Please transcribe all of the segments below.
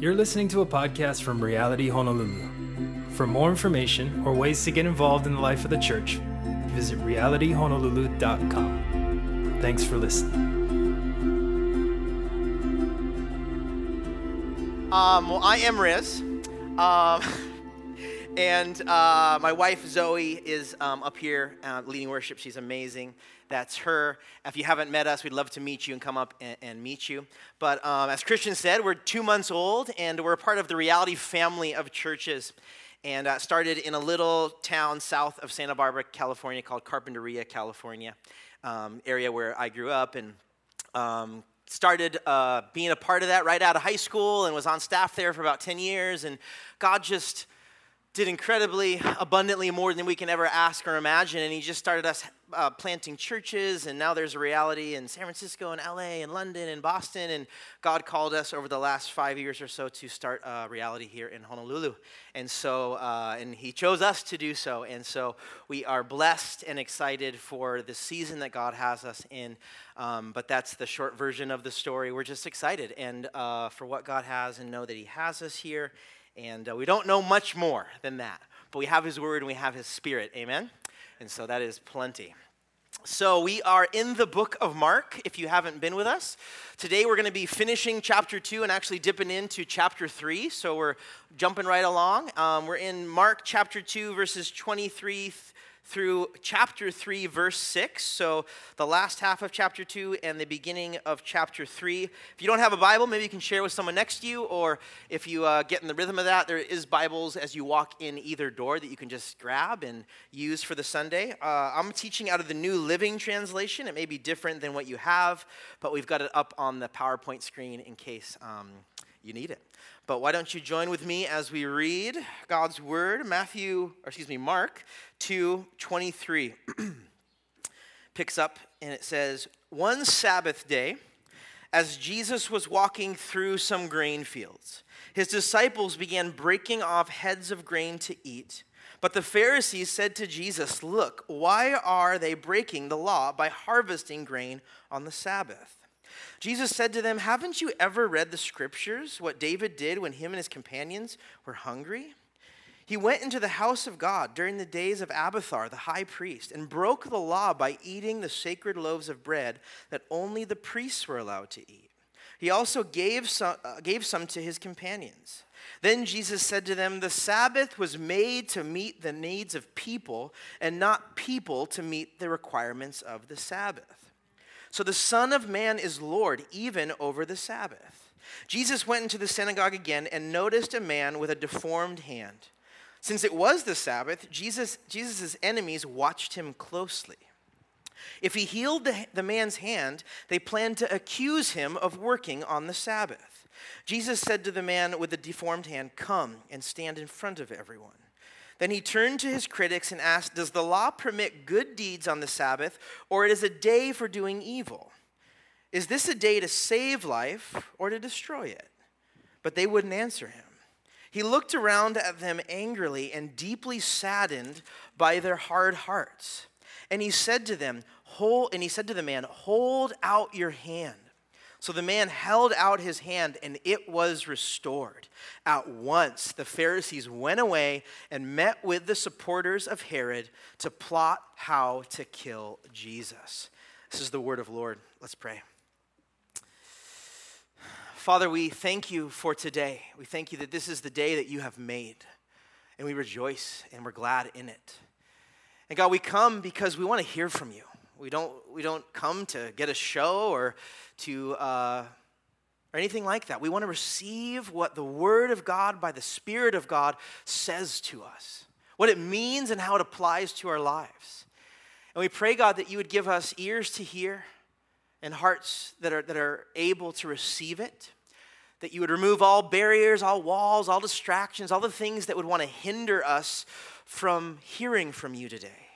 You're listening to a podcast from Reality Honolulu. For more information or ways to get involved in the life of the church, visit realityhonolulu.com. Thanks for listening. Um, well, I am Riz. Um, and uh, my wife Zoe is um, up here uh, leading worship. She's amazing. That's her. If you haven't met us, we'd love to meet you and come up and, and meet you. But um, as Christian said, we're two months old and we're part of the Reality family of churches. And uh, started in a little town south of Santa Barbara, California, called Carpinteria, California, um, area where I grew up and um, started uh, being a part of that right out of high school and was on staff there for about 10 years. And God just did incredibly abundantly more than we can ever ask or imagine. And He just started us uh, planting churches. And now there's a reality in San Francisco and LA and London and Boston. And God called us over the last five years or so to start a reality here in Honolulu. And so, uh, and He chose us to do so. And so we are blessed and excited for the season that God has us in. Um, but that's the short version of the story. We're just excited and uh, for what God has and know that He has us here and uh, we don't know much more than that, but we have His Word and we have His Spirit. Amen? And so that is plenty. So, we are in the book of Mark, if you haven't been with us. Today, we're going to be finishing chapter 2 and actually dipping into chapter 3. So, we're jumping right along. Um, we're in Mark chapter 2, verses 23 through chapter 3, verse 6. So, the last half of chapter 2 and the beginning of chapter 3. If you don't have a Bible, maybe you can share with someone next to you, or if you uh, get in the rhythm of that, there is Bibles as you walk in either door that you can just grab and use for the Sunday. Uh, I'm teaching out of the New Living Translation. It may be different than what you have, but we've got it up on the PowerPoint screen in case um, you need it. But why don't you join with me as we read God's word, Matthew, or excuse me, Mark 2 23. Picks up and it says, One Sabbath day, as Jesus was walking through some grain fields, his disciples began breaking off heads of grain to eat. But the Pharisees said to Jesus, Look, why are they breaking the law by harvesting grain on the Sabbath? Jesus said to them, Haven't you ever read the scriptures, what David did when him and his companions were hungry? He went into the house of God during the days of Abiathar, the high priest, and broke the law by eating the sacred loaves of bread that only the priests were allowed to eat. He also gave some, uh, gave some to his companions. Then Jesus said to them, The Sabbath was made to meet the needs of people, and not people to meet the requirements of the Sabbath. So the Son of Man is Lord even over the Sabbath. Jesus went into the synagogue again and noticed a man with a deformed hand. Since it was the Sabbath, Jesus' Jesus's enemies watched him closely. If he healed the, the man's hand, they planned to accuse him of working on the Sabbath. Jesus said to the man with the deformed hand, Come and stand in front of everyone. Then he turned to his critics and asked, Does the law permit good deeds on the Sabbath, or it is a day for doing evil? Is this a day to save life or to destroy it? But they wouldn't answer him. He looked around at them angrily and deeply saddened by their hard hearts. And he said to them, Hold, and he said to the man, Hold out your hand. So the man held out his hand, and it was restored. At once, the Pharisees went away and met with the supporters of Herod to plot how to kill Jesus. This is the word of Lord. Let's pray. Father, we thank you for today. We thank you that this is the day that you have made, and we rejoice and we're glad in it. And God, we come because we want to hear from you. We don't, we don't come to get a show or to uh, or anything like that. We want to receive what the Word of God by the Spirit of God says to us, what it means and how it applies to our lives. And we pray, God, that you would give us ears to hear and hearts that are, that are able to receive it. That you would remove all barriers, all walls, all distractions, all the things that would want to hinder us from hearing from you today.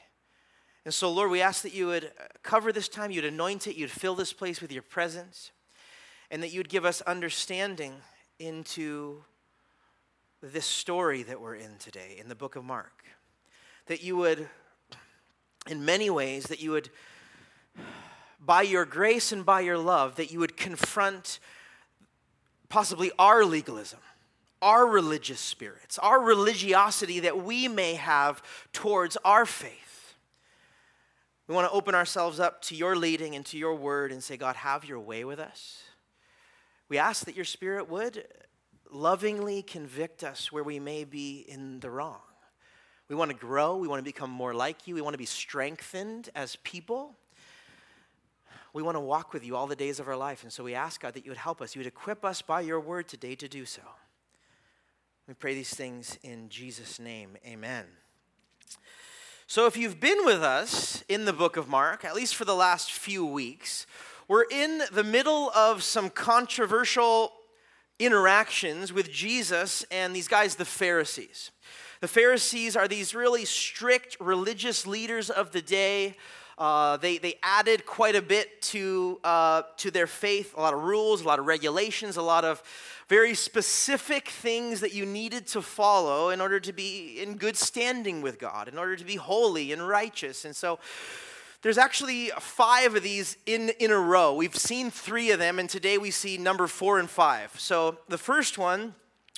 And so, Lord, we ask that you would uh, cover this time, you'd anoint it, you'd fill this place with your presence, and that you'd give us understanding into this story that we're in today in the book of Mark. That you would, in many ways, that you would, by your grace and by your love, that you would confront possibly our legalism our religious spirits, our religiosity that we may have towards our faith. We want to open ourselves up to your leading and to your word and say, God, have your way with us. We ask that your spirit would lovingly convict us where we may be in the wrong. We want to grow. We want to become more like you. We want to be strengthened as people. We want to walk with you all the days of our life. And so we ask, God, that you would help us. You would equip us by your word today to do so. We pray these things in Jesus' name. Amen. So, if you've been with us in the book of Mark, at least for the last few weeks, we're in the middle of some controversial interactions with Jesus and these guys, the Pharisees. The Pharisees are these really strict religious leaders of the day. Uh, they, they added quite a bit to, uh, to their faith, a lot of rules, a lot of regulations, a lot of very specific things that you needed to follow in order to be in good standing with God, in order to be holy and righteous. And so there's actually five of these in, in a row. We've seen three of them, and today we see number four and five. So the first one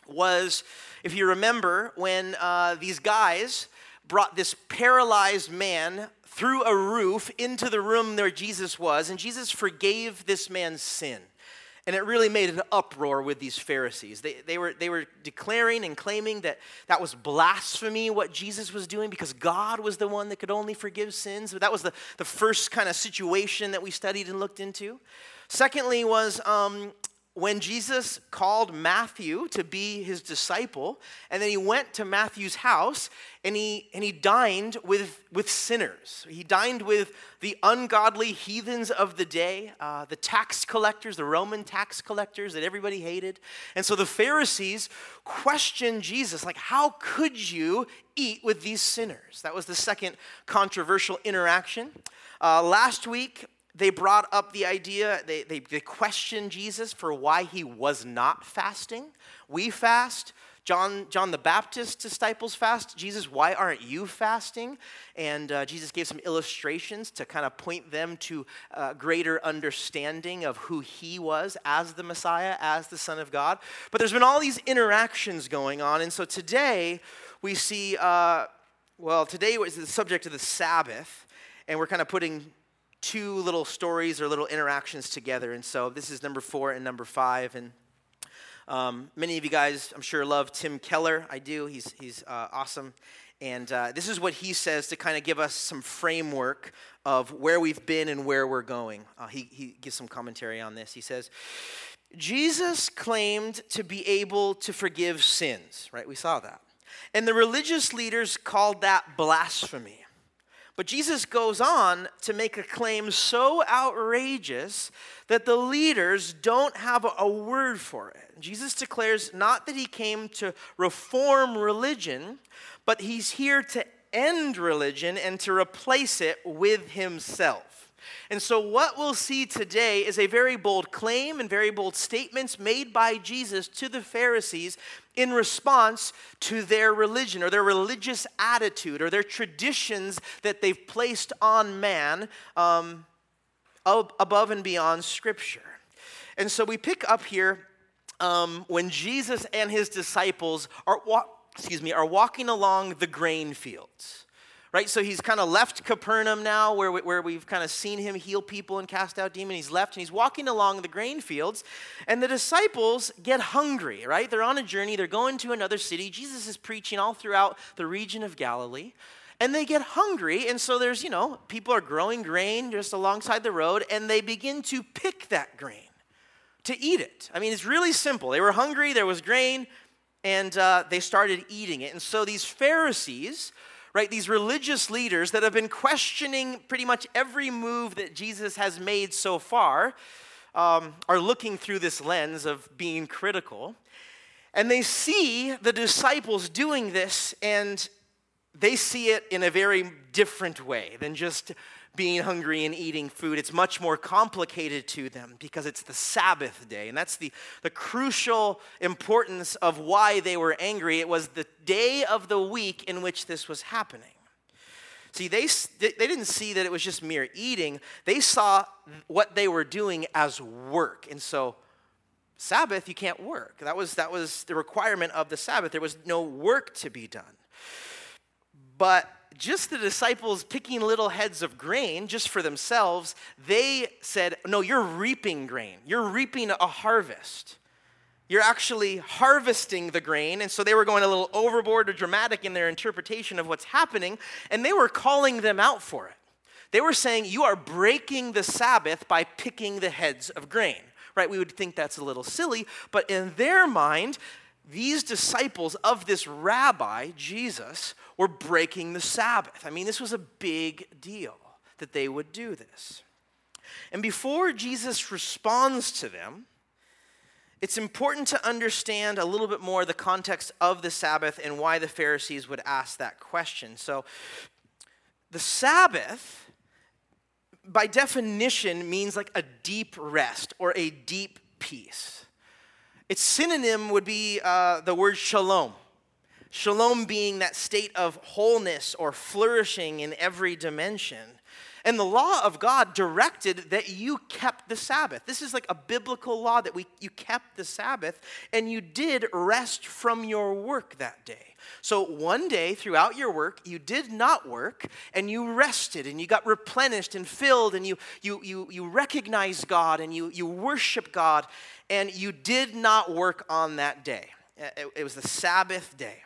was, if you remember, when uh, these guys brought this paralyzed man through a roof into the room where Jesus was, and Jesus forgave this man's sin. And it really made an uproar with these Pharisees. They, they, were, they were declaring and claiming that that was blasphemy, what Jesus was doing, because God was the one that could only forgive sins. But That was the, the first kind of situation that we studied and looked into. Secondly, was um, when Jesus called Matthew to be his disciple, and then he went to Matthew's house and he, and he dined with, with sinners. He dined with the ungodly heathens of the day, uh, the tax collectors, the Roman tax collectors that everybody hated. And so the Pharisees questioned Jesus, like, how could you eat with these sinners? That was the second controversial interaction. Uh, last week, they brought up the idea, they, they, they, questioned Jesus for why he was not fasting. We fast. John, John the Baptist's disciples fast. Jesus, why aren't you fasting? And uh, Jesus gave some illustrations to kind of point them to uh, greater understanding of who he was as the Messiah, as the Son of God. But there's been all these interactions going on. And so today we see, uh, well, today was the subject of the Sabbath. And we're kind of putting two little stories or little interactions together. And so this is number four and number five. And um, many of you guys, I'm sure, love Tim Keller. I do. He's, he's uh, awesome. And uh, this is what he says to kind of give us some framework of where we've been and where we're going. Uh, he, he gives some commentary on this. He says, Jesus claimed to be able to forgive sins, right? We saw that. And the religious leaders called that blasphemy. But Jesus goes on to make a claim so outrageous that the leaders don't have a word for it. Jesus declares not that he came to reform religion, but he's here to end religion and to replace it with himself. And so, what we'll see today is a very bold claim and very bold statements made by Jesus to the Pharisees in response to their religion or their religious attitude or their traditions that they've placed on man um, above and beyond Scripture. And so, we pick up here um, when Jesus and his disciples are, wa- excuse me, are walking along the grain fields right? So he's kind of left Capernaum now, where, we, where we've kind of seen him heal people and cast out demons. He's left and he's walking along the grain fields, and the disciples get hungry, right? They're on a journey, they're going to another city. Jesus is preaching all throughout the region of Galilee. And they get hungry, and so there's, you know, people are growing grain just alongside the road, and they begin to pick that grain to eat it. I mean, it's really simple. They were hungry, there was grain, and uh, they started eating it. And so these Pharisees, right? These religious leaders that have been questioning pretty much every move that Jesus has made so far um, are looking through this lens of being critical. And they see the disciples doing this, and they see it in a very different way than just being hungry and eating food. It's much more complicated to them because it's the Sabbath day. And that's the, the crucial importance of why they were angry. It was the day of the week in which this was happening. See, they, they didn't see that it was just mere eating, they saw what they were doing as work. And so Sabbath, you can't work. That was, that was the requirement of the Sabbath. There was no work to be done. But just the disciples picking little heads of grain just for themselves, they said, No, you're reaping grain. You're reaping a harvest. You're actually harvesting the grain. And so they were going a little overboard or dramatic in their interpretation of what's happening, and they were calling them out for it. They were saying, You are breaking the Sabbath by picking the heads of grain. Right? We would think that's a little silly, but in their mind, these disciples of this rabbi, Jesus, were breaking the Sabbath. I mean, this was a big deal that they would do this. And before Jesus responds to them, it's important to understand a little bit more the context of the Sabbath and why the Pharisees would ask that question. So, the Sabbath, by definition, means like a deep rest or a deep peace. Its synonym would be uh, the word shalom. Shalom being that state of wholeness or flourishing in every dimension. And the law of God directed that you kept the Sabbath. This is like a biblical law that we, you kept the Sabbath and you did rest from your work that day. So one day throughout your work, you did not work and you rested and you got replenished and filled and you, you, you, you recognized God and you, you worship God and you did not work on that day. It, it was the Sabbath day.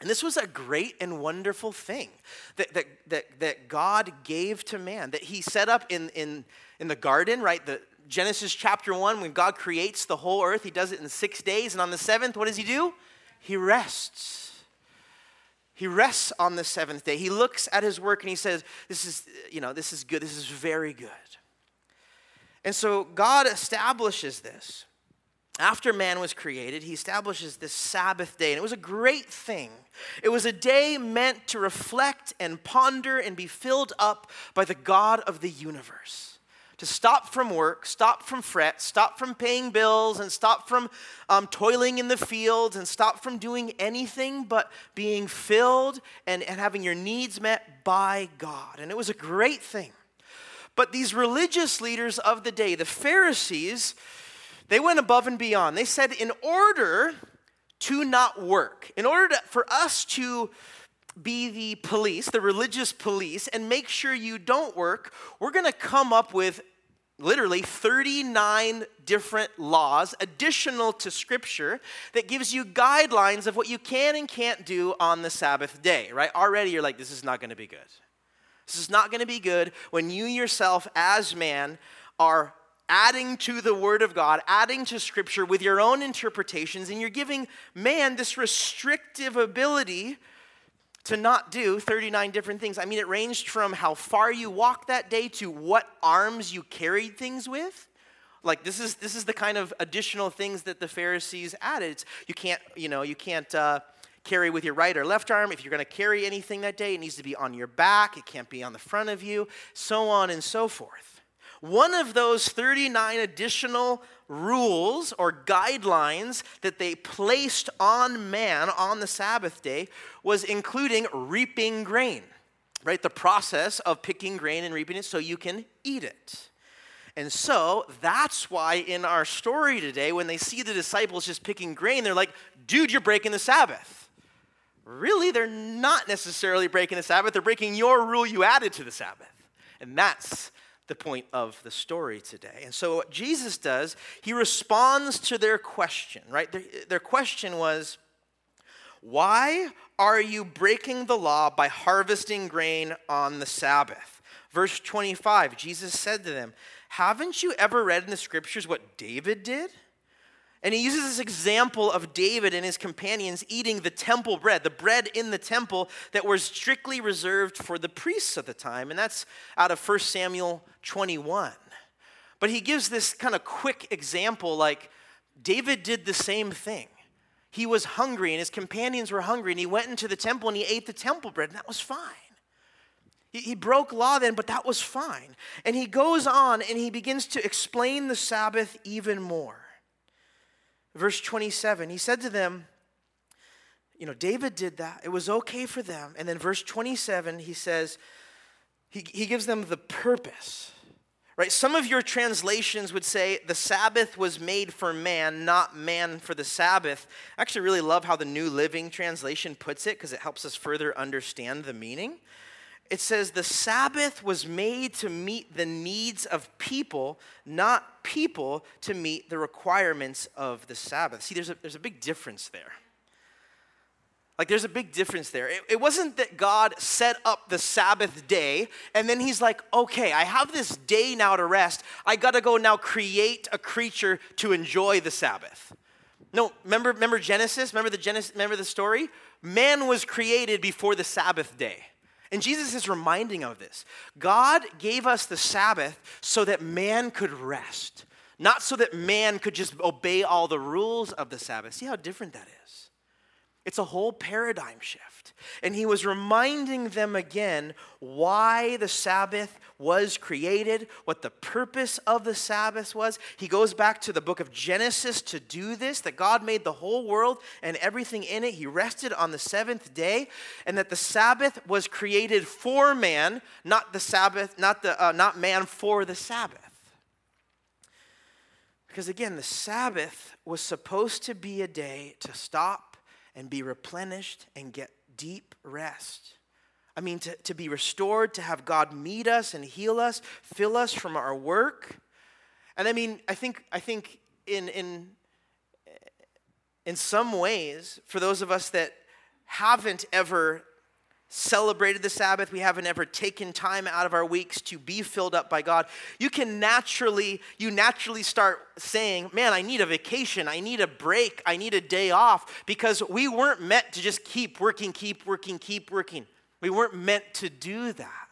And this was a great and wonderful thing that, that, that, that God gave to man, that he set up in, in, in the garden, right? The, Genesis chapter 1, when God creates the whole earth, he does it in six days. And on the seventh, what does he do? He rests. He rests on the seventh day. He looks at his work and he says, This is, you know, this is good. This is very good. And so God establishes this after man was created, he establishes this Sabbath day. And it was a great thing. It was a day meant to reflect and ponder and be filled up by the God of the universe. To stop from work, stop from fret, stop from paying bills, and stop from um, toiling in the fields, and stop from doing anything but being filled and, and having your needs met by God. And it was a great thing. But these religious leaders of the day, the Pharisees, they went above and beyond. They said, in order to not work, in order to, for us to be the police, the religious police, and make sure you don't work, we're going to come up with literally 39 different laws additional to scripture that gives you guidelines of what you can and can't do on the Sabbath day, right? Already you're like, this is not going to be good. This is not going to be good when you yourself, as man, are adding to the Word of God, adding to Scripture with your own interpretations, and you're giving man this restrictive ability to not do 39 different things. I mean, it ranged from how far you walked that day to what arms you carried things with. Like this is this is the kind of additional things that the Pharisees added. It's, you can't, you know, you can't uh, carry with your right or left arm. If you're going to carry anything that day, it needs to be on your back. It can't be on the front of you. So on and so forth. One of those 39 additional rules or guidelines that they placed on man on the Sabbath day was including reaping grain, right? The process of picking grain and reaping it so you can eat it. And so that's why in our story today, when they see the disciples just picking grain, they're like, dude, you're breaking the Sabbath. Really, they're not necessarily breaking the Sabbath, they're breaking your rule you added to the Sabbath. And that's the point of the story today. And so, what Jesus does, he responds to their question, right? Their, their, question was, Why are you breaking the law by harvesting grain on the Sabbath? Verse 25, Jesus said to them, Haven't you ever read in the scriptures what David did? And he uses this example of David and his companions eating the temple bread, the bread in the temple that was strictly reserved for the priests at the time. And that's out of 1 Samuel 21. But he gives this kind of quick example like David did the same thing. He was hungry and his companions were hungry, and he went into the temple and he ate the temple bread, and that was fine. He, he broke law then, but that was fine. And he goes on and he begins to explain the Sabbath even more. Verse 27, he said to them, You know, David did that. It was okay for them. And then verse 27, he says, he, he gives them the purpose, Right? Some of your translations would say the Sabbath was made for man, not man for the Sabbath. I actually really love how the New Living Translation puts it because it helps us further understand the meaning. It says the Sabbath was made to meet the needs of people, not people to meet the requirements of the Sabbath. See, there's a, there's a big difference there. Like, there's a big difference there. It, it, wasn't that God set up the Sabbath day and then he's like, okay, I have this day now to rest. I got to go now create a creature to enjoy the Sabbath. No, remember, remember Genesis? Remember the Genesis? Remember the story? Man was created before the Sabbath day. And Jesus is reminding of this. God gave us the Sabbath so that man could rest, not so that man could just obey all the rules of the Sabbath. See how different that is? It's a whole paradigm shift. And he was reminding them again why the Sabbath was created, what the purpose of the Sabbath was. He goes back to the book of Genesis to do this that God made the whole world and everything in it. He rested on the seventh day, and that the Sabbath was created for man, not the Sabbath, not, the, uh, not man for the Sabbath. Because again, the Sabbath was supposed to be a day to stop and be replenished and get deep rest. I mean, to, to be restored, to have God meet us and heal us, fill us from our work. And I mean, I think, I think in, in, in some ways, for those of us that haven't ever celebrated the Sabbath, we haven't ever taken time out of our weeks to be filled up by God, you can naturally, you naturally start saying, Man, I need a vacation, I need a break, I need a day off, because we weren't meant to just keep working, keep working, keep working. We weren't meant to do that.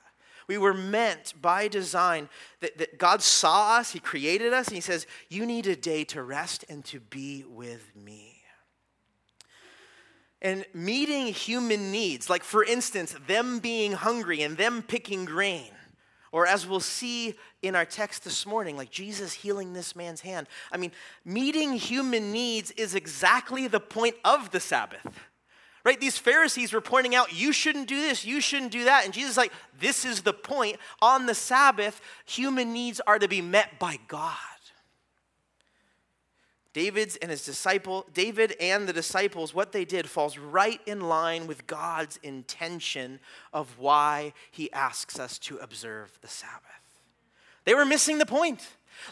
We were meant by design that, that God saw us, He created us, and He says, You need a day to rest and to be with me and meeting human needs, like for instance, them being hungry and them picking grain. Or as we'll see in our text this morning, like Jesus healing this man's hand. I mean, meeting human needs is exactly the point of the Sabbath. Right? These Pharisees were pointing out, you shouldn't do this, you shouldn't do that. And Jesus is like, this is the point. On the Sabbath, human needs are to be met by God. David's and his disciple, David and the disciples, what they did falls right in line with God's intention of why he asks us to observe the Sabbath. They were missing the point.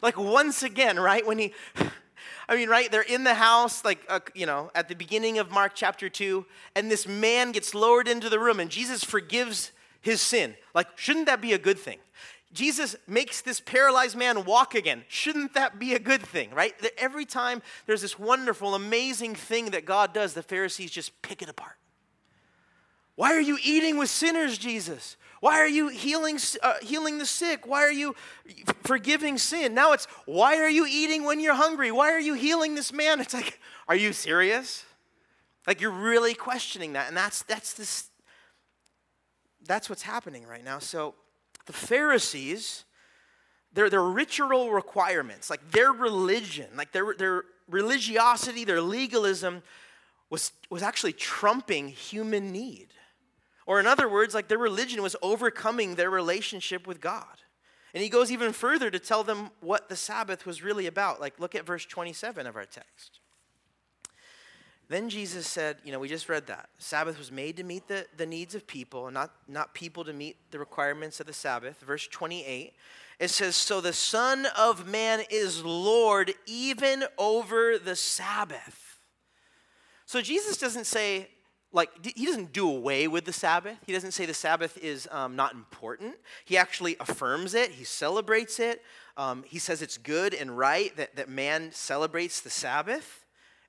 Like once again, right, when he I mean, right? They're in the house, like, uh, you know, at the beginning of Mark chapter 2, and this man gets lowered into the room, and Jesus forgives his sin. Like, shouldn't that be a good thing? Jesus makes this paralyzed man walk again. Shouldn't that be a good thing, right? That every time there's this wonderful, amazing thing that God does, the Pharisees just pick it apart. Why are you eating with sinners, Jesus? Why are you healing, uh, healing the sick? Why are you forgiving sin? Now it's, why are you eating when you're hungry? Why are you healing this man? It's like, are you serious? Like you're really questioning that. And that's, that's this, that's what's happening right now. So the Pharisees, their, their ritual requirements, like their religion, like their, their religiosity, their legalism, was, was actually trumping human need. Or, in other words, like their religion was overcoming their relationship with God. And he goes even further to tell them what the Sabbath was really about. Like, look at verse 27 of our text. Then Jesus said, you know, we just read that. Sabbath was made to meet the, the needs of people, not, not people to meet the requirements of the Sabbath. Verse 28, it says, So the Son of Man is Lord even over the Sabbath. So Jesus doesn't say, like, he doesn't do away with the Sabbath. He doesn't say the Sabbath is um, not important. He actually affirms it, he celebrates it. Um, he says it's good and right that, that man celebrates the Sabbath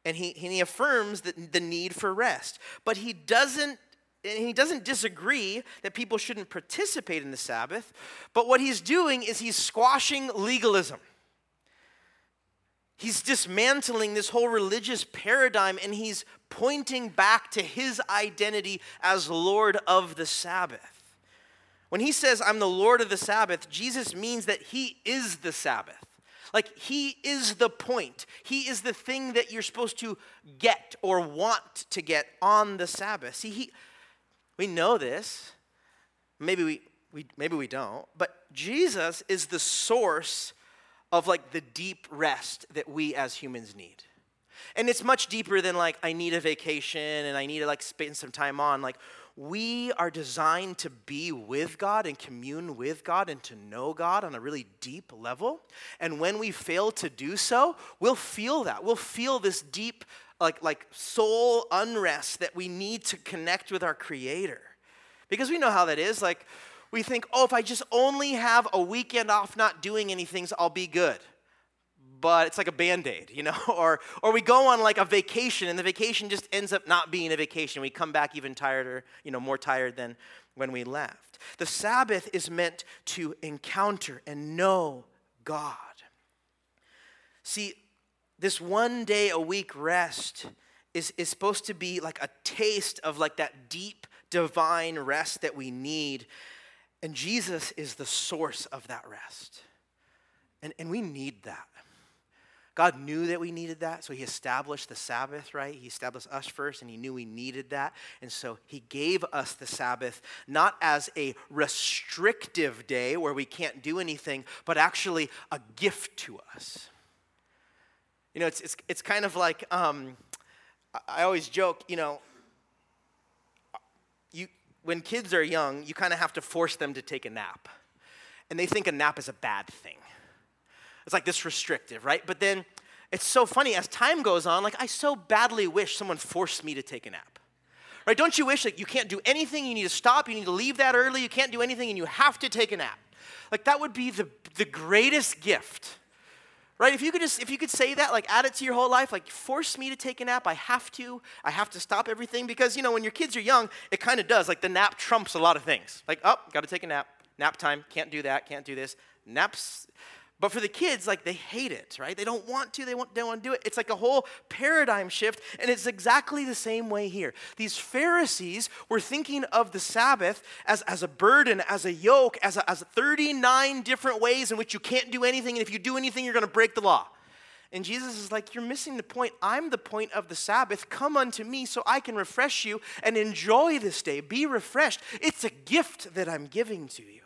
and he, and he affirms the, the need for rest. But he doesn't he doesn't disagree that people shouldn't participate in the Sabbath, but what he's doing is he's squashing legalism. He's dismantling this whole religious paradigm and he's pointing back to his identity as Lord of the Sabbath. When he says, I'm the Lord of the Sabbath, Jesus means that he is the Sabbath. Like, He is the point. He is the thing that you're supposed to get or want to get on the Sabbath. See, he, we know this. Maybe we, we, maybe we don't, but Jesus is the source of like the deep rest that we as humans need. And it's much deeper than like, I need a vacation and I need to like spend some time on. Like, we are designed to be with God and commune with God and to know God on a really deep level. And when we fail to do so, we'll feel that. We'll feel this deep, like, like soul unrest that we need to connect with our Creator. Because we know how that is. Like, we think, oh, if I just only have a weekend off not doing anything, I'll be good but it's like a band-aid you know? Or or we go on like a vacation and the vacation just ends up not being a vacation. We come back even tired or you know more tired than when we left. The sabbath is meant to encounter and know god. See this one day a week rest is, is supposed to be like a taste of like that deep divine rest that we need. And jesus is the source of that rest. And, and we need that God knew that we needed that, so He established the Sabbath, right? He established us first, and He knew we needed that. And so He gave us the Sabbath not as a restrictive day where we can't do anything, but actually a gift to us. You know, it's, it's, it's kind of like um, I always joke, you know, you, when kids are young, you kind of have to force them to take a nap. And they think a nap is a bad thing. It's like this restrictive, right? But then it's so funny as time goes on, like I so badly wish someone forced me to take a nap. Right? Don't you wish like you can't do anything, you need to stop, you need to leave that early, you can't do anything, and you have to take a nap? Like that would be the, the greatest gift. Right? If you could just if you could say that, like add it to your whole life, like force me to take a nap, I have to, I have to stop everything. Because you know, when your kids are young, it kind of does. Like the nap trumps a lot of things. Like, oh, gotta take a nap, nap time, can't do that, can't do this. Naps but for the kids, like they hate it, right? They don't want to, they, want, they don't want to do it. It's like a whole paradigm shift, and it's exactly the same way here. These Pharisees were thinking of the Sabbath as, as a burden, as a yoke, as, a, as 39 different ways in which you can't do anything, and if you do anything, you're going to break the law. And Jesus is like, You're missing the point. I'm the point of the Sabbath. Come unto me so I can refresh you and enjoy this day. Be refreshed. It's a gift that I'm giving to you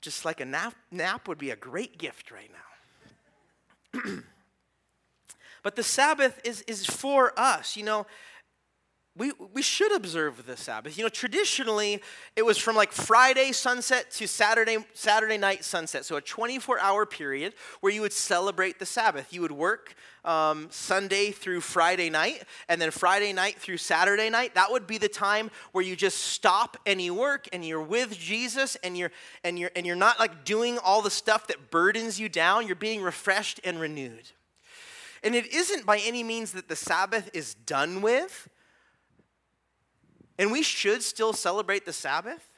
just like a nap, nap would be a great gift right now. but the Sabbath is, is for us. You know, we, we should observe the Sabbath. You know, traditionally, it was from like Friday sunset to Saturday, Saturday night sunset. So a 24 hour period where you would celebrate the Sabbath. You would work um, Sunday through Friday night, and then Friday night through Saturday night. That would be the time where you just stop any work and you're with Jesus and you're, and you're, and you're not like doing all the stuff that burdens you down. You're being refreshed and renewed. And it isn't by any means that the Sabbath is done with and we should still celebrate the Sabbath,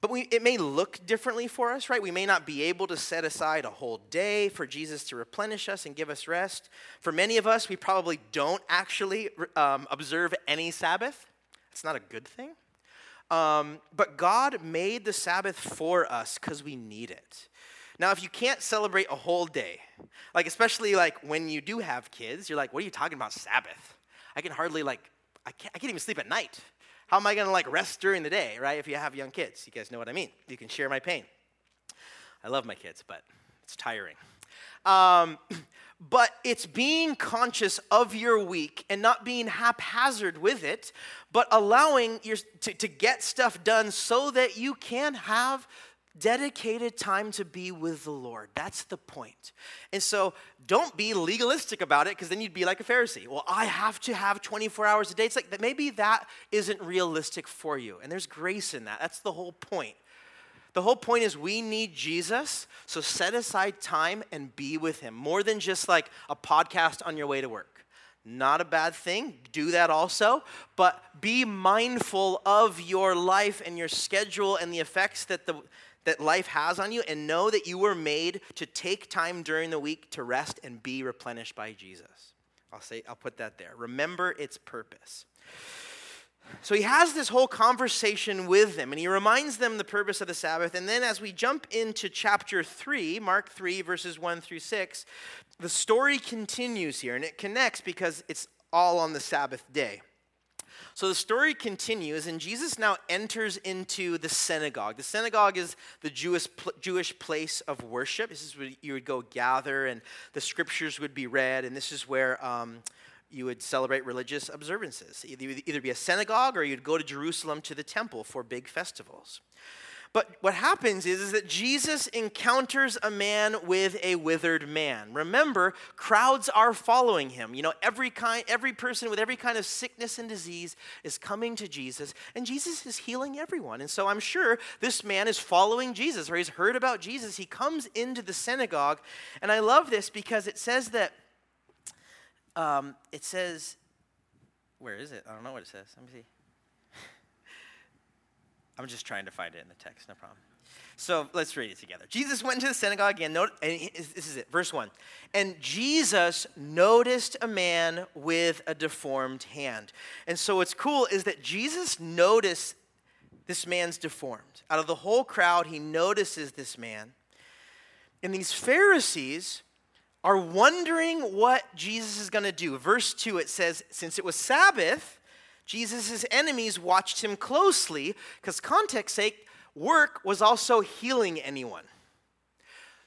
but we, it may look differently for us, right? We may not be able to set aside a whole day for Jesus to replenish us and give us rest. For many of us, we probably don't actually um, observe any Sabbath. It's not a good thing. Um, but God made the Sabbath for us because we need it. Now, if you can't celebrate a whole day, like especially like when you do have kids, you're like, what are you talking about Sabbath? I can hardly like I can't, I can't even sleep at night. How am I going to like rest during the day, right? If you have young kids, you guys know what I mean. You can share my pain. I love my kids, but it's tiring. Um, but it's being conscious of your week and not being haphazard with it, but allowing your, to, to get stuff done so that you can have dedicated time to be with the Lord. That's the point. And so don't be legalistic about it because then you'd be like a Pharisee. Well, I have to have 24 hours a day. It's like that maybe that isn't realistic for you. And there's grace in that. That's the whole point. The whole point is we need Jesus, so set aside time and be with him. More than just like a podcast on your way to work. Not a bad thing. Do that also. But be mindful of your life and your schedule and the effects that the that life has on you and know that you were made to take time during the week to rest and be replenished by Jesus. I'll say I'll put that there. Remember its purpose. So he has this whole conversation with them and he reminds them the purpose of the Sabbath. And then as we jump into chapter 3, Mark 3 verses 1 through 6, the story continues here and it connects because it's all on the Sabbath day. So the story continues, and Jesus now enters into the synagogue. The synagogue is the Jewish, Jewish place of worship. This is where you would go gather, and the scriptures would be read, and this is where um, you would celebrate religious observances. Either, either be a synagogue or you'd go to Jerusalem to the temple for big festivals. But what happens is, is that Jesus encounters a man with a withered man. Remember, crowds are following him. You know, every kind every person with every kind of sickness and disease is coming to Jesus, and Jesus is healing everyone. And so I'm sure this man is following Jesus, or he's heard about Jesus. He comes into the synagogue, and I love this because it says that um, it says, where is it? I don't know what it says. Let me see. I'm just trying to find it in the text, no problem. So let's read it together. Jesus went into the synagogue again. Note, this is it, verse 1. And Jesus noticed a man with a deformed hand. And so what's cool is that Jesus noticed this man's deformed. Out of the whole crowd, he notices this man. And these Pharisees are wondering what Jesus is going to do. Verse 2, it says, Since it was Sabbath, Jesus' enemies watched him closely because, context sake, work was also healing anyone.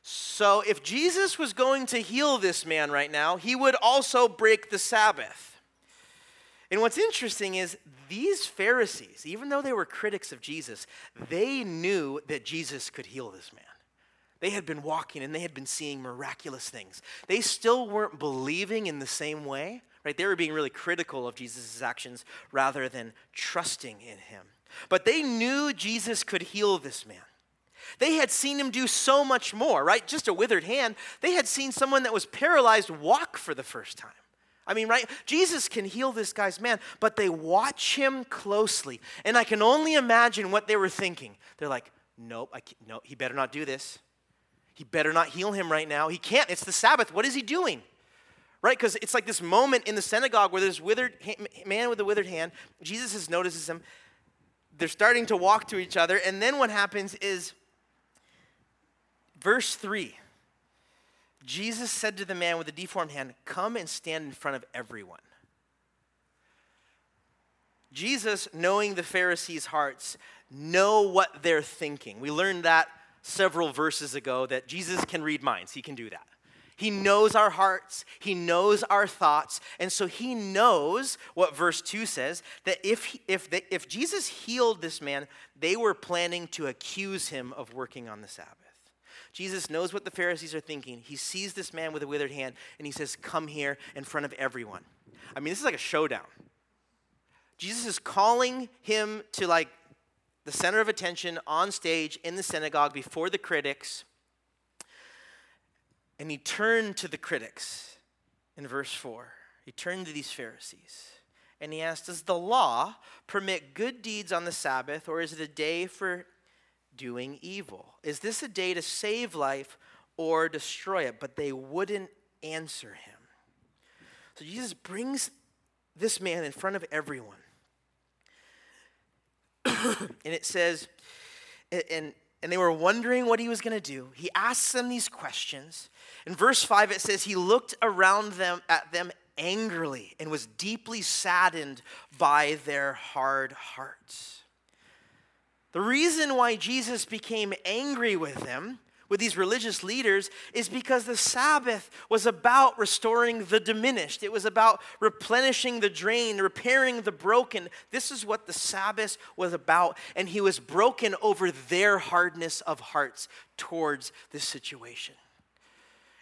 So, if Jesus was going to heal this man right now, he would also break the Sabbath. And what's interesting is these Pharisees, even though they were critics of Jesus, they knew that Jesus could heal this man. They had been walking and they had been seeing miraculous things. They still weren't believing in the same way, right? They were being really critical of Jesus' actions rather than trusting in him. But they knew Jesus could heal this man. They had seen him do so much more, right? Just a withered hand. They had seen someone that was paralyzed walk for the first time. I mean, right? Jesus can heal this guy's man, but they watch him closely. And I can only imagine what they were thinking. They're like, nope, I can't, no, he better not do this. He better not heal him right now. He can't. It's the Sabbath. What is he doing? Right? Because it's like this moment in the synagogue where this withered man with a withered hand. Jesus notices him. They're starting to walk to each other, and then what happens is, verse three. Jesus said to the man with the deformed hand, "Come and stand in front of everyone." Jesus, knowing the Pharisees' hearts, know what they're thinking. We learned that several verses ago that Jesus can read minds. He can do that. He knows our hearts, He knows our thoughts, and so He knows what verse 2 says that if, if, they, if Jesus healed this man, they were planning to accuse him of working on the Sabbath. Jesus knows what the Pharisees are thinking. He sees this man with a withered hand, and he says, Come here in front of everyone. I mean, this is like a showdown. Jesus is calling him to like the center of attention on stage in the synagogue before the critics and he turned to the critics in verse 4. He turned to these Pharisees and he asked, Does the law permit good deeds on the Sabbath, or is it a day for doing evil? Is this a day to save life or destroy it? But they wouldn't answer him. So Jesus brings this man in front of everyone. and it says, and and they were wondering what he was going to do. He asks them these questions. In verse 5 it says he looked around them at them angrily and was deeply saddened by their hard hearts. The reason why Jesus became angry with them with these religious leaders is because the Sabbath was about restoring the diminished. It was about replenishing the drained, repairing the broken. This is what the Sabbath was about. And he was broken over their hardness of hearts towards this situation.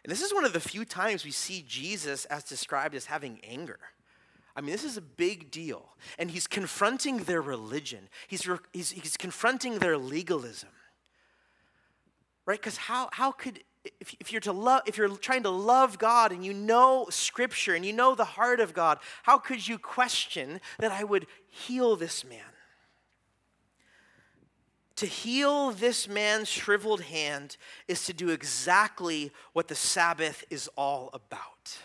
And this is one of the few times we see Jesus as described as having anger. I mean, this is a big deal. And he's confronting their religion, he's, he's, he's confronting their legalism right? Because how, how could, if, if you're to love, if you're trying to love God and you know Scripture and you know the heart of God, how could you question that I would heal this man? To heal this man's shriveled hand is to do exactly what the Sabbath is all about.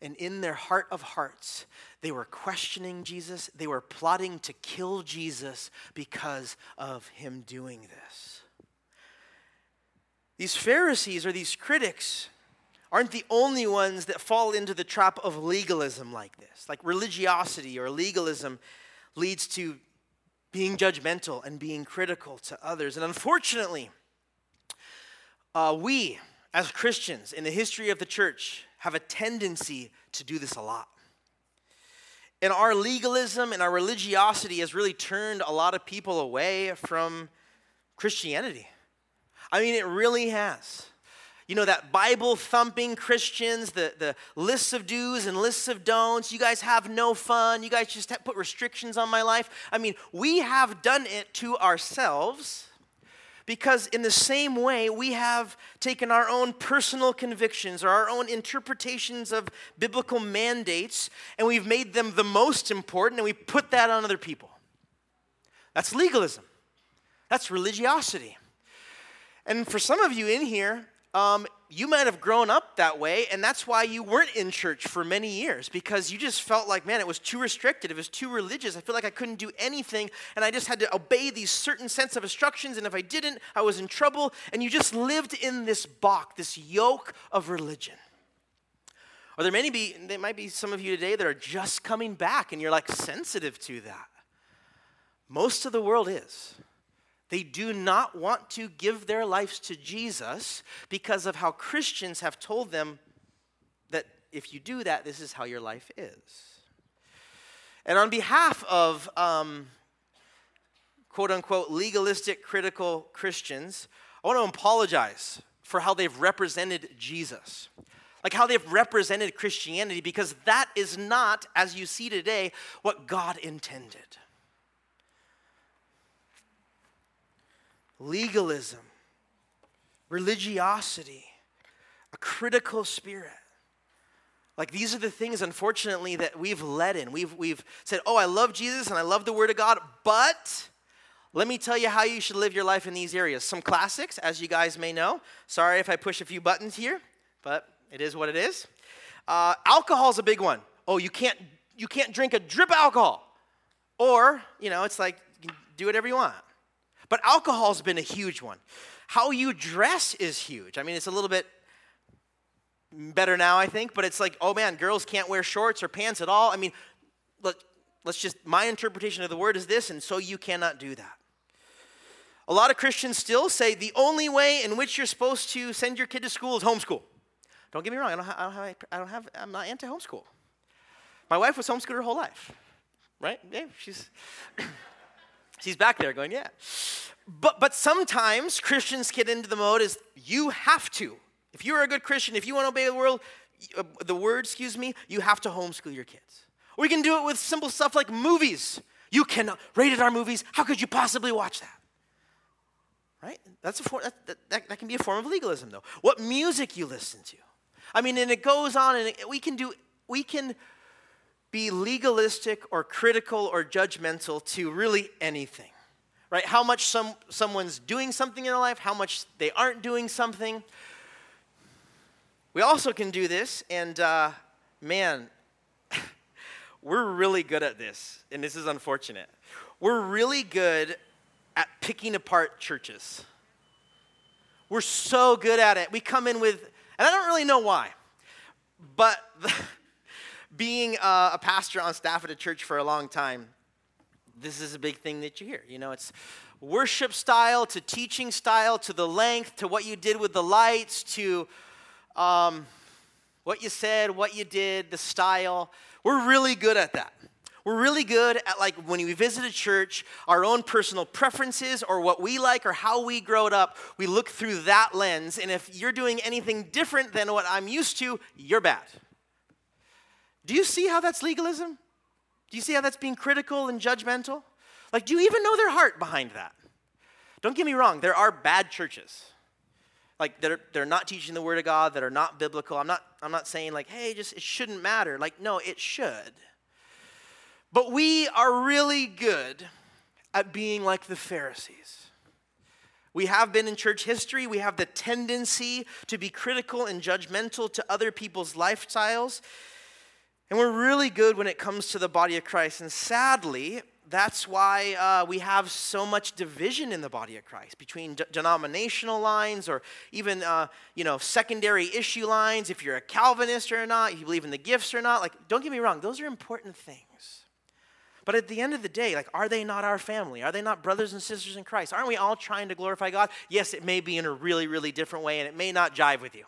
And in their heart of hearts, they were questioning Jesus. They were plotting to kill Jesus because of him doing this. These Pharisees or these critics aren't the only ones that fall into the trap of legalism like this. Like religiosity or legalism leads to being judgmental and being critical to others. And unfortunately, uh, we as Christians in the history of the church have a tendency to do this a lot. And our legalism and our religiosity has really turned a lot of people away from Christianity. I mean, it really has. You know, that Bible thumping Christians, the, the lists of do's and lists of don'ts. You guys have no fun. You guys just put restrictions on my life. I mean, we have done it to ourselves because, in the same way, we have taken our own personal convictions or our own interpretations of biblical mandates and we've made them the most important and we put that on other people. That's legalism, that's religiosity. And for some of you in here, um, you might have grown up that way, and that's why you weren't in church for many years because you just felt like, man, it was too restricted. It was too religious. I feel like I couldn't do anything, and I just had to obey these certain sets of instructions, and if I didn't, I was in trouble. And you just lived in this box, this yoke of religion. Or there may be, there might be some of you today that are just coming back, and you're like sensitive to that. Most of the world is. They do not want to give their lives to Jesus because of how Christians have told them that if you do that, this is how your life is. And on behalf of um, quote unquote legalistic, critical Christians, I want to apologize for how they've represented Jesus. Like how they've represented Christianity, because that is not, as you see today, what God intended. Legalism, religiosity, a critical spirit. Like these are the things, unfortunately, that we've led in. We've, we've said, oh, I love Jesus and I love the Word of God, but let me tell you how you should live your life in these areas. Some classics, as you guys may know. Sorry if I push a few buttons here, but it is what it is. Uh, alcohol is a big one. Oh, you can't, you can't drink a drip alcohol. Or, you know, it's like, do whatever you want. But alcohol's been a huge one. How you dress is huge. I mean, it's a little bit better now, I think, but it's like, oh man, girls can't wear shorts or pants at all. I mean, let, let's just, my interpretation of the word is this, and so you cannot do that. A lot of Christians still say the only way in which you're supposed to send your kid to school is homeschool. Don't get me wrong, I don't, ha- I don't, have, I don't have, I'm not anti homeschool. My wife was homeschooled her whole life, right? Yeah, she's. She's back there going, yeah. But, but sometimes Christians get into the mode is you have to. If you're a good Christian, if you want to obey the world, uh, the word, excuse me, you have to homeschool your kids. We can do it with simple stuff like movies. You cannot rated R movies. How could you possibly watch that? Right? That's a form, that, that, that can be a form of legalism, though. What music you listen to. I mean, and it goes on, and it, we can do, we can be legalistic or critical or judgmental to really anything, right? How much some, someone's doing something in their life, how much they aren't doing something. We also can do this, and uh, man, we're really good at this, and this is unfortunate. We're really good at picking apart churches. We're so good at it. We come in with, and I don't really know why, but. The, being a pastor on staff at a church for a long time, this is a big thing that you hear. You know, it's worship style to teaching style to the length to what you did with the lights to um, what you said, what you did, the style. We're really good at that. We're really good at like when we visit a church, our own personal preferences or what we like or how we growed up, we look through that lens. And if you're doing anything different than what I'm used to, you're bad. Do you see how that's legalism? Do you see how that's being critical and judgmental? Like, do you even know their heart behind that? Don't get me wrong, there are bad churches. Like they're, they're not teaching the word of God, that are not biblical. I'm not, I'm not saying like, hey, just it shouldn't matter. Like, no, it should. But we are really good at being like the Pharisees. We have been in church history. We have the tendency to be critical and judgmental to other people's lifestyles. And we're really good when it comes to the body of Christ. And sadly, that's why uh, we have so much division in the body of Christ between denominational lines or even uh, you know secondary issue lines. If you're a Calvinist or not, if you believe in the gifts or not. Like, don't get me wrong; those are important things. But at the end of the day, like, are they not our family? Are they not brothers and sisters in Christ? Aren't we all trying to glorify God? Yes, it may be in a really, really different way, and it may not jive with you.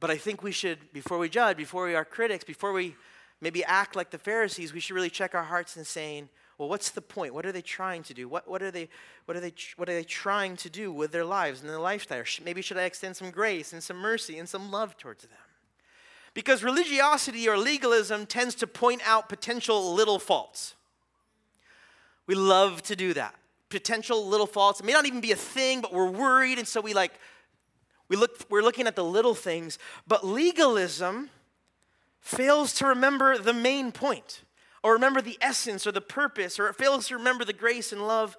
But, I think we should, before we judge, before we are critics, before we maybe act like the Pharisees, we should really check our hearts and saying, well, what's the point? What are they trying to do? What, what, are, they, what, are, they, what are they trying to do with their lives and their lifestyle? Maybe should I extend some grace and some mercy and some love towards them? Because religiosity or legalism tends to point out potential little faults. We love to do that. Potential little faults. It may not even be a thing, but we're worried, and so we like, we look, we're looking at the little things. But legalism fails to remember the main point, or remember the essence or the purpose, or it fails to remember the grace and love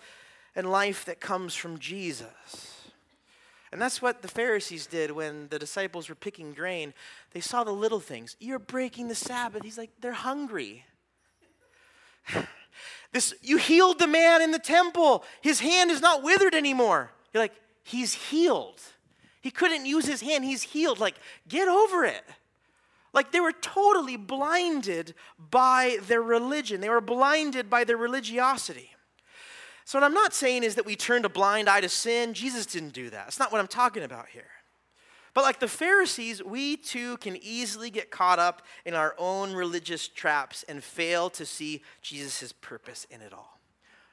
and life that comes from Jesus. And that's what the Pharisees did when the disciples were picking grain. They saw the little things. You're breaking the Sabbath. He's like, they're hungry. This, you healed the man in the temple. His hand is not withered anymore. You're like, he's healed. He couldn't use his hand. He's healed. Like, get over it. Like they were totally blinded by their religion, they were blinded by their religiosity. So, what I'm not saying is that we turned a blind eye to sin. Jesus didn't do that. That's not what I'm talking about here. But like the Pharisees, we too can easily get caught up in our own religious traps and fail to see Jesus' purpose in it all.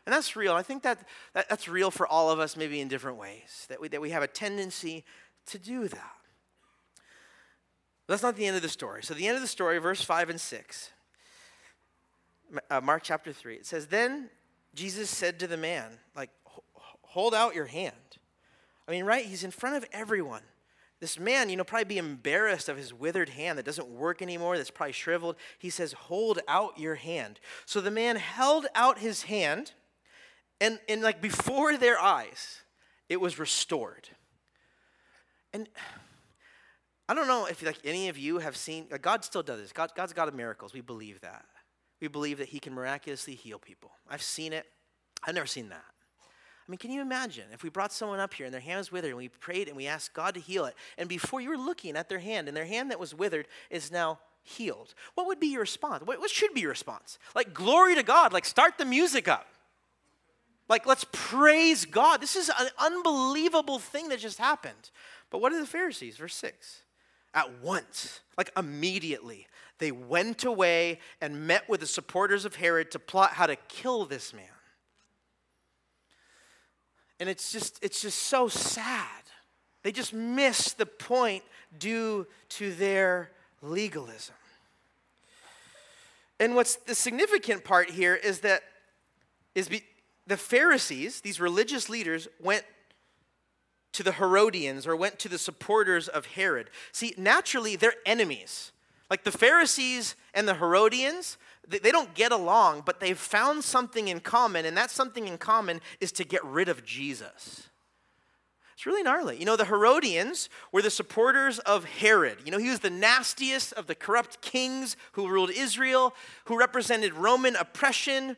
And that's real. I think that, that that's real for all of us, maybe in different ways, that we, that we have a tendency to do that. That's not the end of the story. So, the end of the story, verse 5 and 6, uh, Mark chapter 3, it says, Then Jesus said to the man, like, hold out your hand. I mean, right? He's in front of everyone. This man, you know, probably be embarrassed of his withered hand that doesn't work anymore, that's probably shriveled. He says, Hold out your hand. So the man held out his hand, and, and like before their eyes, it was restored. And I don't know if like any of you have seen God still does this. God, God's God of miracles. We believe that. We believe that He can miraculously heal people. I've seen it. I've never seen that. I mean, can you imagine if we brought someone up here and their hand was withered and we prayed and we asked God to heal it, and before you were looking at their hand and their hand that was withered is now healed? What would be your response? What, what should be your response? Like, glory to God, like, start the music up. Like, let's praise God. This is an unbelievable thing that just happened. But what are the Pharisees? Verse 6 at once, like immediately, they went away and met with the supporters of Herod to plot how to kill this man. And it's just, it's just so sad. They just miss the point due to their legalism. And what's the significant part here is that is be, the Pharisees, these religious leaders, went to the Herodians or went to the supporters of Herod. See, naturally, they're enemies. Like the Pharisees and the Herodians, they don't get along, but they've found something in common, and that something in common is to get rid of Jesus. It's really gnarly. You know, the Herodians were the supporters of Herod. You know, he was the nastiest of the corrupt kings who ruled Israel, who represented Roman oppression.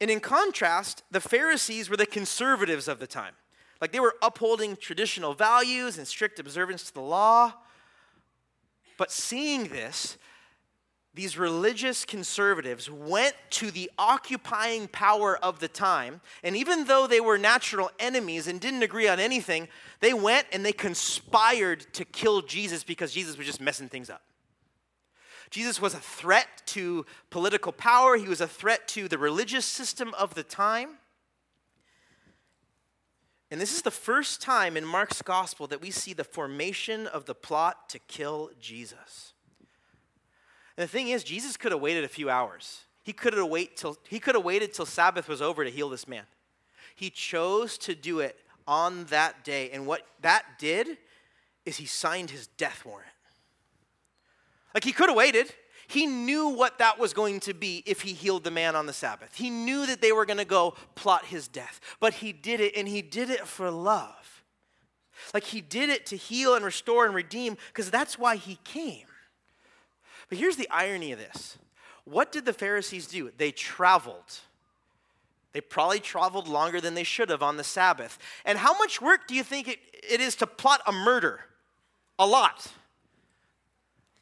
And in contrast, the Pharisees were the conservatives of the time. Like they were upholding traditional values and strict observance to the law. But seeing this, these religious conservatives went to the occupying power of the time, and even though they were natural enemies and didn't agree on anything, they went and they conspired to kill Jesus because Jesus was just messing things up. Jesus was a threat to political power, he was a threat to the religious system of the time. And this is the first time in Mark's gospel that we see the formation of the plot to kill Jesus. And the thing is, Jesus could have waited a few hours. He could have wait till he could have waited till Sabbath was over to heal this man. He chose to do it on that day. And what that did is he signed his death warrant. Like he could have waited. He knew what that was going to be if he healed the man on the Sabbath. He knew that they were going to go plot his death. But he did it, and he did it for love. Like he did it to heal and restore and redeem, because that's why he came. But here's the irony of this what did the Pharisees do? They traveled. They probably traveled longer than they should have on the Sabbath. And how much work do you think it, it is to plot a murder? A lot.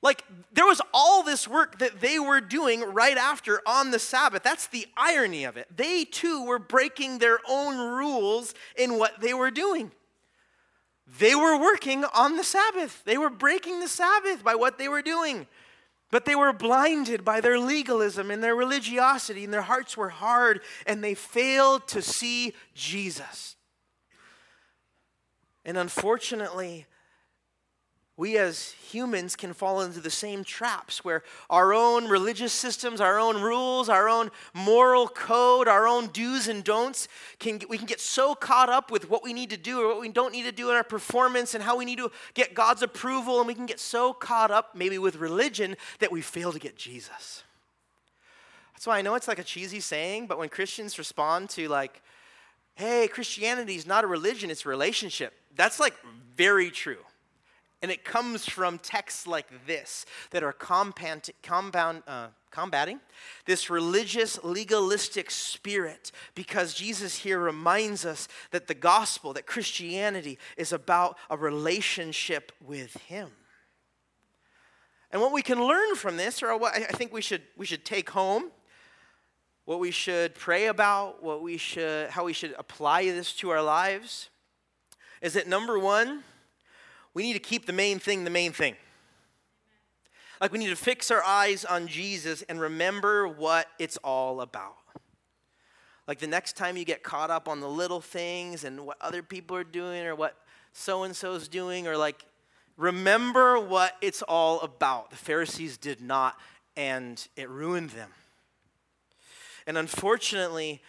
Like, there was all this work that they were doing right after on the Sabbath. That's the irony of it. They too were breaking their own rules in what they were doing. They were working on the Sabbath, they were breaking the Sabbath by what they were doing. But they were blinded by their legalism and their religiosity, and their hearts were hard, and they failed to see Jesus. And unfortunately, we as humans can fall into the same traps where our own religious systems, our own rules, our own moral code, our own do's and don'ts can we can get so caught up with what we need to do or what we don't need to do in our performance and how we need to get God's approval and we can get so caught up maybe with religion that we fail to get Jesus. That's why I know it's like a cheesy saying, but when Christians respond to like hey, Christianity is not a religion, it's a relationship. That's like very true. And it comes from texts like this that are compound, compound, uh, combating this religious, legalistic spirit because Jesus here reminds us that the gospel, that Christianity is about a relationship with Him. And what we can learn from this, or what I think we should, we should take home, what we should pray about, what we should, how we should apply this to our lives, is that number one, we need to keep the main thing the main thing. Like we need to fix our eyes on Jesus and remember what it's all about. Like the next time you get caught up on the little things and what other people are doing or what so and so's doing, or like remember what it's all about. The Pharisees did not, and it ruined them. And unfortunately,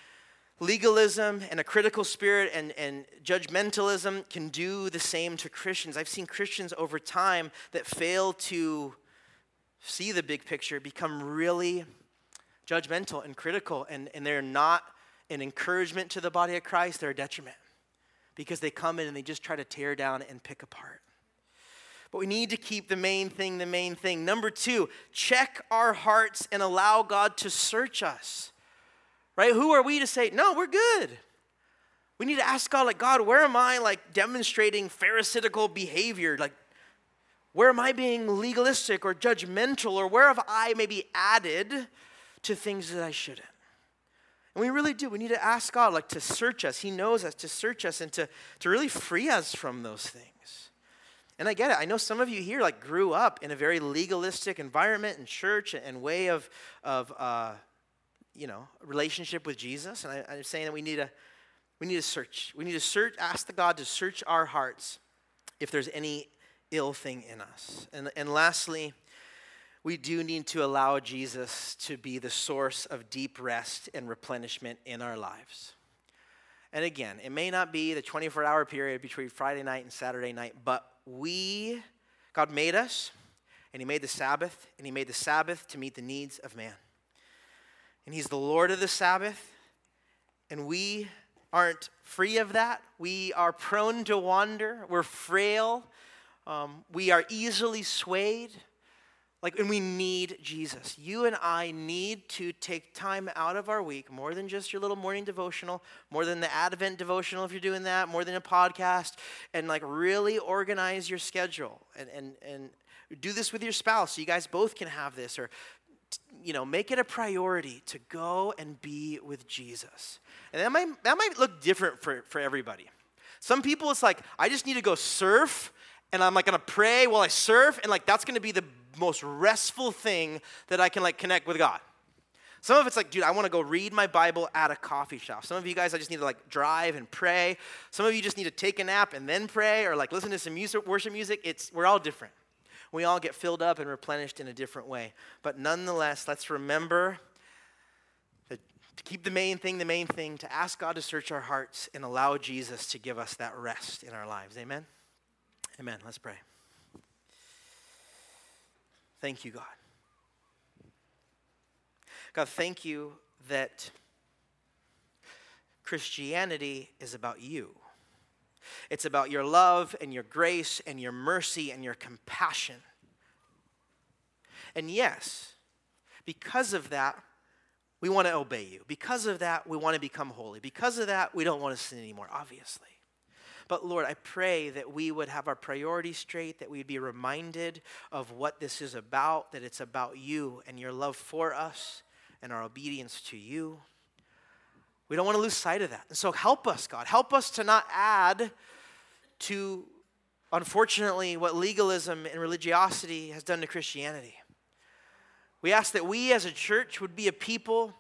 legalism and a critical spirit and, and judgmentalism can do the same to Christians. I've seen Christians over time that fail to see the big picture become really judgmental and critical, and, and they're not an encouragement to the body of Christ, they're a detriment because they come in and they just try to tear down and pick apart. But we need to keep the main thing the main thing. Number two, check our hearts and allow God to search us right? Who are we to say, no, we're good? We need to ask God, like, God, where am I, like, demonstrating pharisaical behavior? Like, where am I being legalistic or judgmental, or where have I maybe added to things that I shouldn't? And we really do. We need to ask God, like, to search us. He knows us, to search us, and to, to really free us from those things. And I get it. I know some of you here, like, grew up in a very legalistic environment and church and way of, of uh, you know, relationship with Jesus. And I, am saying that we need to, we need to search. We need to search, ask the God to search our hearts if there's any ill thing in us. And, and lastly, we do need to allow Jesus to be the source of deep rest and replenishment in our lives. And again, it may not be the 24 hour period between Friday night and Saturday night, but we, God made us, and He made the Sabbath, and He made the Sabbath to meet the needs of man and He's the Lord of the Sabbath, and we aren't free of that. We are prone to wander, we're frail, um, we are easily swayed. Like, and we need Jesus. You and I need to take time out of our week, more than just your little morning devotional, more than the Advent devotional if you're doing that, more than a podcast, and like really organize your schedule and, and, and do this with your spouse so you guys both can have this, or you know, make it a priority to go and be with Jesus. And that might, that might look different for, for everybody. Some people, it's like, I just need to go surf, and I'm like gonna pray while I surf, and like that's gonna be the most restful thing that I can like connect with God. Some of it's like, dude, I want to go read my Bible at a coffee shop. Some of you guys, I just need to like drive and pray. Some of you just need to take a nap and then pray, or like listen to some music, worship music. It's we're all different we all get filled up and replenished in a different way. But nonetheless, let's remember that to keep the main thing the main thing, to ask God to search our hearts and allow Jesus to give us that rest in our lives. Amen? Amen. Let's pray. Thank you, God. God, thank you that Christianity is about you. It's about your love and your grace and your mercy and your compassion. And yes, because of that, we want to obey you. Because of that, we want to become holy. Because of that, we don't want to sin anymore, obviously. But Lord, I pray that we would have our priorities straight, that we'd be reminded of what this is about, that it's about you and your love for us and our obedience to you. We don't want to lose sight of that. And so help us, God. Help us to not add to, unfortunately, what legalism and religiosity has done to Christianity. We ask that we as a church would be a people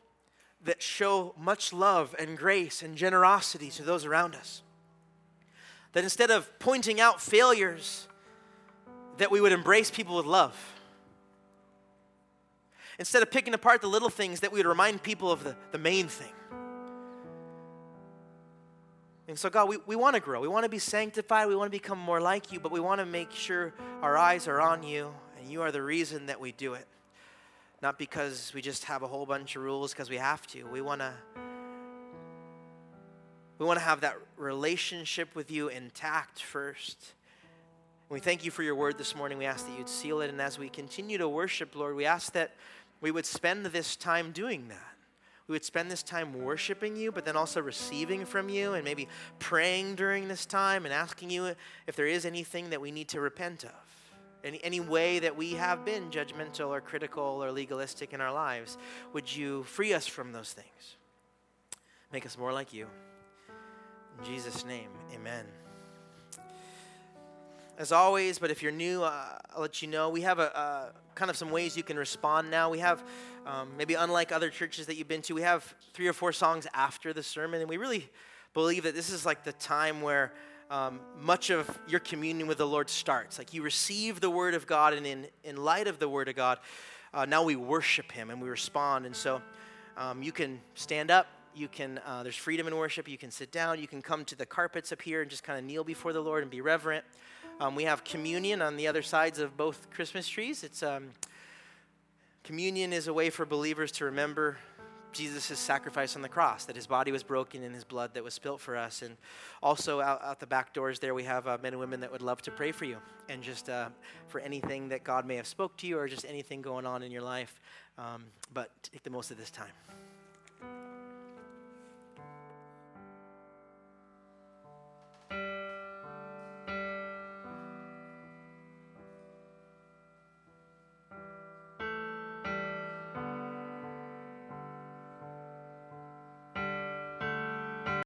that show much love and grace and generosity to those around us. That instead of pointing out failures, that we would embrace people with love. Instead of picking apart the little things, that we would remind people of the, the main thing. And so, God, we, we want to grow. We want to be sanctified. We want to become more like you, but we want to make sure our eyes are on you, and you are the reason that we do it. Not because we just have a whole bunch of rules because we have to. We want to we want to have that relationship with you intact first. We thank you for your word this morning. We ask that you'd seal it. And as we continue to worship, Lord, we ask that we would spend this time doing that. We would spend this time worshiping you, but then also receiving from you and maybe praying during this time and asking you if there is anything that we need to repent of. Any, any way that we have been judgmental or critical or legalistic in our lives, would you free us from those things? Make us more like you. In Jesus' name, amen. As always, but if you're new, uh, I'll let you know. We have a, kind of some ways you can respond now. We have, um, maybe unlike other churches that you've been to, we have three or four songs after the sermon, and we really believe that this is like the time where um, much of your communion with the Lord starts. Like you receive the Word of God, and in, in light of the Word of God, uh, now we worship Him and we respond. And so um, you can stand up you can uh, there's freedom in worship you can sit down you can come to the carpets up here and just kind of kneel before the lord and be reverent um, we have communion on the other sides of both christmas trees. It's um, communion is a way for believers to remember jesus' sacrifice on the cross that his body was broken and his blood that was spilt for us. And also out, out the back doors there we have uh, men and women that would love to pray for you. And just uh, for anything that god may have spoke to you or just anything going on in your life. Um, but take the most of this time